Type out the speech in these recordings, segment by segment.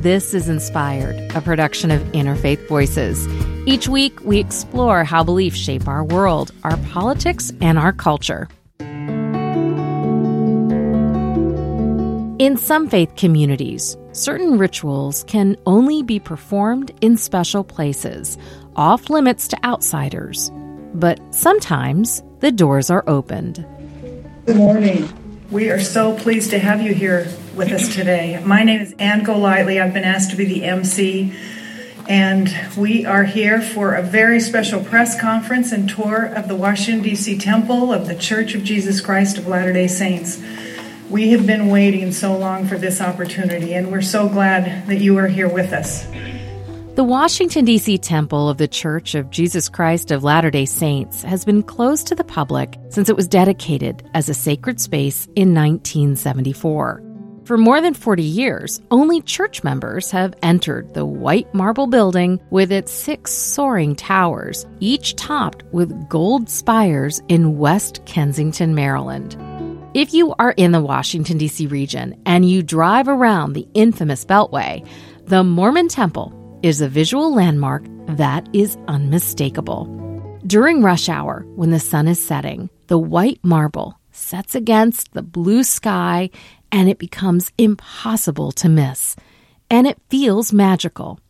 This is Inspired, a production of Interfaith Voices. Each week, we explore how beliefs shape our world, our politics, and our culture. In some faith communities, certain rituals can only be performed in special places, off limits to outsiders. But sometimes the doors are opened. Good morning. We are so pleased to have you here with us today. My name is Ann Golightly. I've been asked to be the MC, and we are here for a very special press conference and tour of the Washington, D.C. Temple of the Church of Jesus Christ of Latter day Saints. We have been waiting so long for this opportunity, and we're so glad that you are here with us. The Washington, D.C. Temple of the Church of Jesus Christ of Latter day Saints has been closed to the public since it was dedicated as a sacred space in 1974. For more than 40 years, only church members have entered the white marble building with its six soaring towers, each topped with gold spires in West Kensington, Maryland. If you are in the Washington, D.C. region and you drive around the infamous Beltway, the Mormon Temple is a visual landmark that is unmistakable. During rush hour, when the sun is setting, the white marble sets against the blue sky and it becomes impossible to miss. And it feels magical.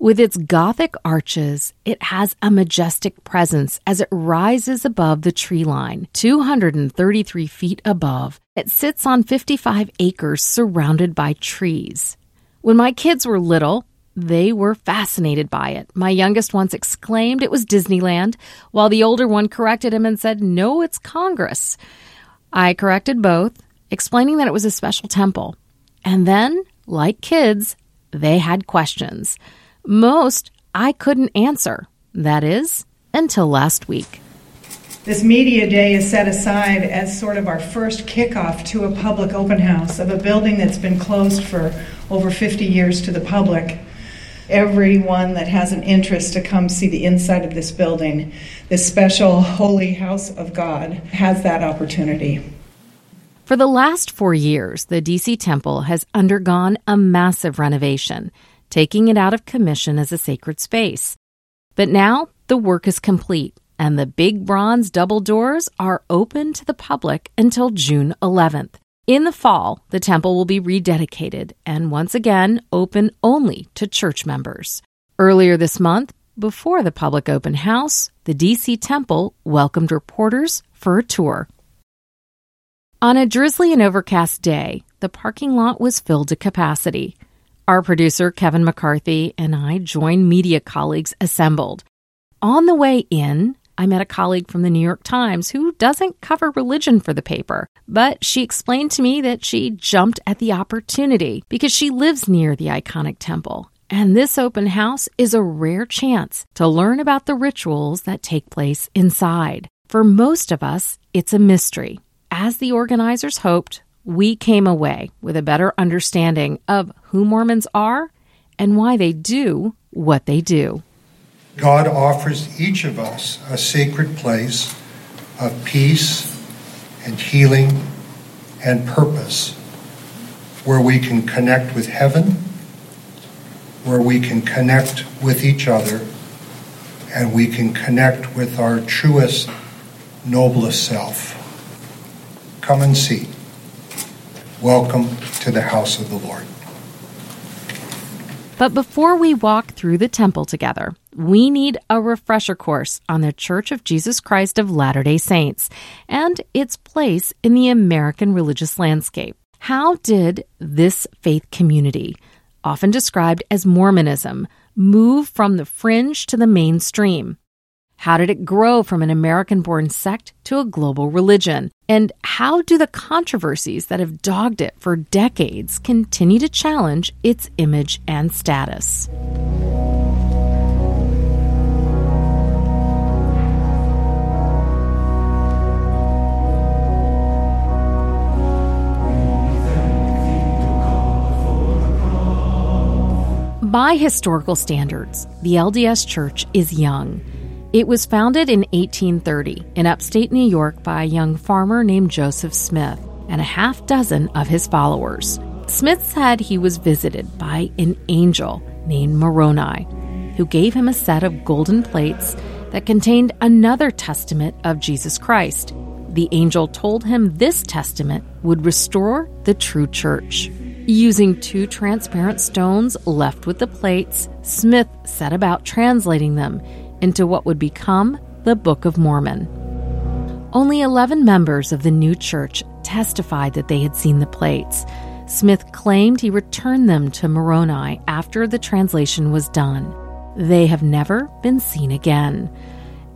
With its Gothic arches, it has a majestic presence as it rises above the tree line, 233 feet above. It sits on 55 acres surrounded by trees. When my kids were little, they were fascinated by it. My youngest once exclaimed it was Disneyland, while the older one corrected him and said, No, it's Congress. I corrected both, explaining that it was a special temple. And then, like kids, they had questions. Most I couldn't answer. That is, until last week. This media day is set aside as sort of our first kickoff to a public open house of a building that's been closed for over 50 years to the public. Everyone that has an interest to come see the inside of this building, this special holy house of God, has that opportunity. For the last four years, the DC Temple has undergone a massive renovation taking it out of commission as a sacred space. But now the work is complete, and the big bronze double doors are open to the public until June 11th. In the fall, the temple will be rededicated and once again open only to church members. Earlier this month, before the public open house, the DC Temple welcomed reporters for a tour. On a drizzly and overcast day, the parking lot was filled to capacity. Our producer, Kevin McCarthy, and I joined media colleagues assembled. On the way in, I met a colleague from the New York Times who doesn't cover religion for the paper, but she explained to me that she jumped at the opportunity because she lives near the iconic temple. And this open house is a rare chance to learn about the rituals that take place inside. For most of us, it's a mystery. As the organizers hoped, we came away with a better understanding of who Mormons are and why they do what they do. God offers each of us a sacred place of peace and healing and purpose where we can connect with heaven, where we can connect with each other, and we can connect with our truest, noblest self. Come and see. Welcome to the house of the Lord. But before we walk through the temple together, we need a refresher course on the Church of Jesus Christ of Latter day Saints and its place in the American religious landscape. How did this faith community, often described as Mormonism, move from the fringe to the mainstream? How did it grow from an American born sect to a global religion? And how do the controversies that have dogged it for decades continue to challenge its image and status? By historical standards, the LDS Church is young. It was founded in 1830 in upstate New York by a young farmer named Joseph Smith and a half dozen of his followers. Smith said he was visited by an angel named Moroni, who gave him a set of golden plates that contained another testament of Jesus Christ. The angel told him this testament would restore the true church. Using two transparent stones left with the plates, Smith set about translating them into what would become the Book of Mormon. Only 11 members of the new church testified that they had seen the plates. Smith claimed he returned them to Moroni after the translation was done. They have never been seen again.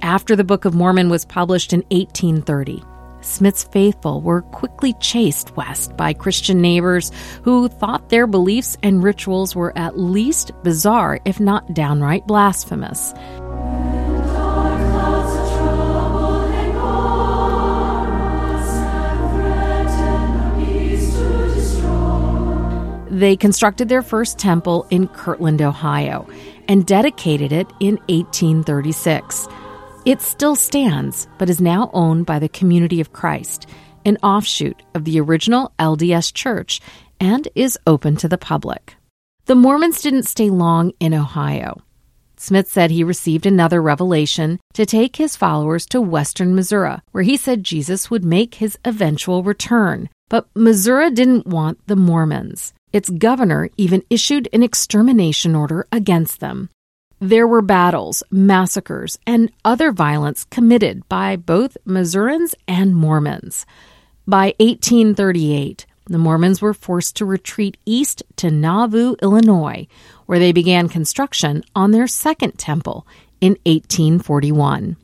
After the Book of Mormon was published in 1830, Smith's faithful were quickly chased west by Christian neighbors who thought their beliefs and rituals were at least bizarre, if not downright blasphemous. They constructed their first temple in Kirtland, Ohio, and dedicated it in 1836. It still stands, but is now owned by the Community of Christ, an offshoot of the original LDS Church, and is open to the public. The Mormons didn't stay long in Ohio. Smith said he received another revelation to take his followers to western Missouri, where he said Jesus would make his eventual return. But Missouri didn't want the Mormons. Its governor even issued an extermination order against them. There were battles, massacres, and other violence committed by both Missourians and Mormons. By 1838, the Mormons were forced to retreat east to Nauvoo, Illinois, where they began construction on their second temple in 1841.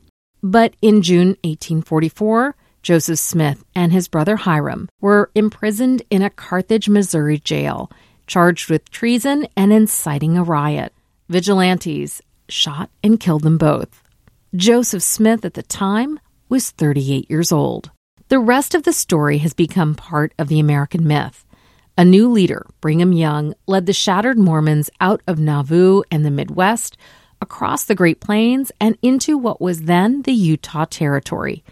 But in June 1844, Joseph Smith and his brother Hyrum were imprisoned in a Carthage, Missouri jail, charged with treason and inciting a riot. Vigilantes shot and killed them both. Joseph Smith at the time was 38 years old. The rest of the story has become part of the American myth. A new leader, Brigham Young, led the shattered Mormons out of Nauvoo and the Midwest, across the Great Plains, and into what was then the Utah Territory.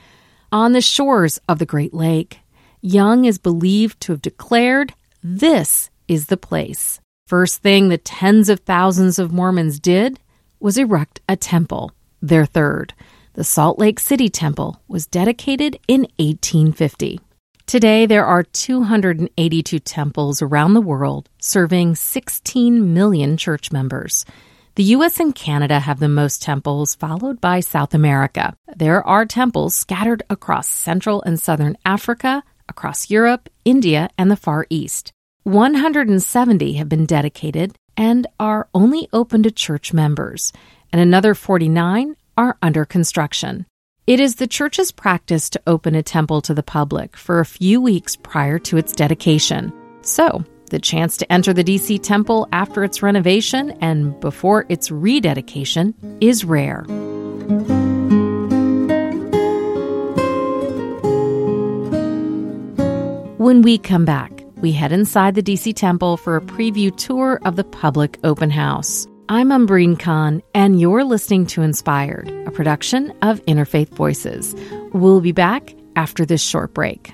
On the shores of the Great Lake, Young is believed to have declared, This is the place. First thing the tens of thousands of Mormons did was erect a temple, their third. The Salt Lake City Temple was dedicated in 1850. Today, there are 282 temples around the world serving 16 million church members. The US and Canada have the most temples, followed by South America. There are temples scattered across Central and Southern Africa, across Europe, India, and the Far East. 170 have been dedicated and are only open to church members, and another 49 are under construction. It is the church's practice to open a temple to the public for a few weeks prior to its dedication. So, the chance to enter the DC temple after its renovation and before its rededication is rare. When we come back, we head inside the DC Temple for a preview tour of the public open house. I'm Umbreen Khan, and you're listening to Inspired, a production of Interfaith Voices. We'll be back after this short break.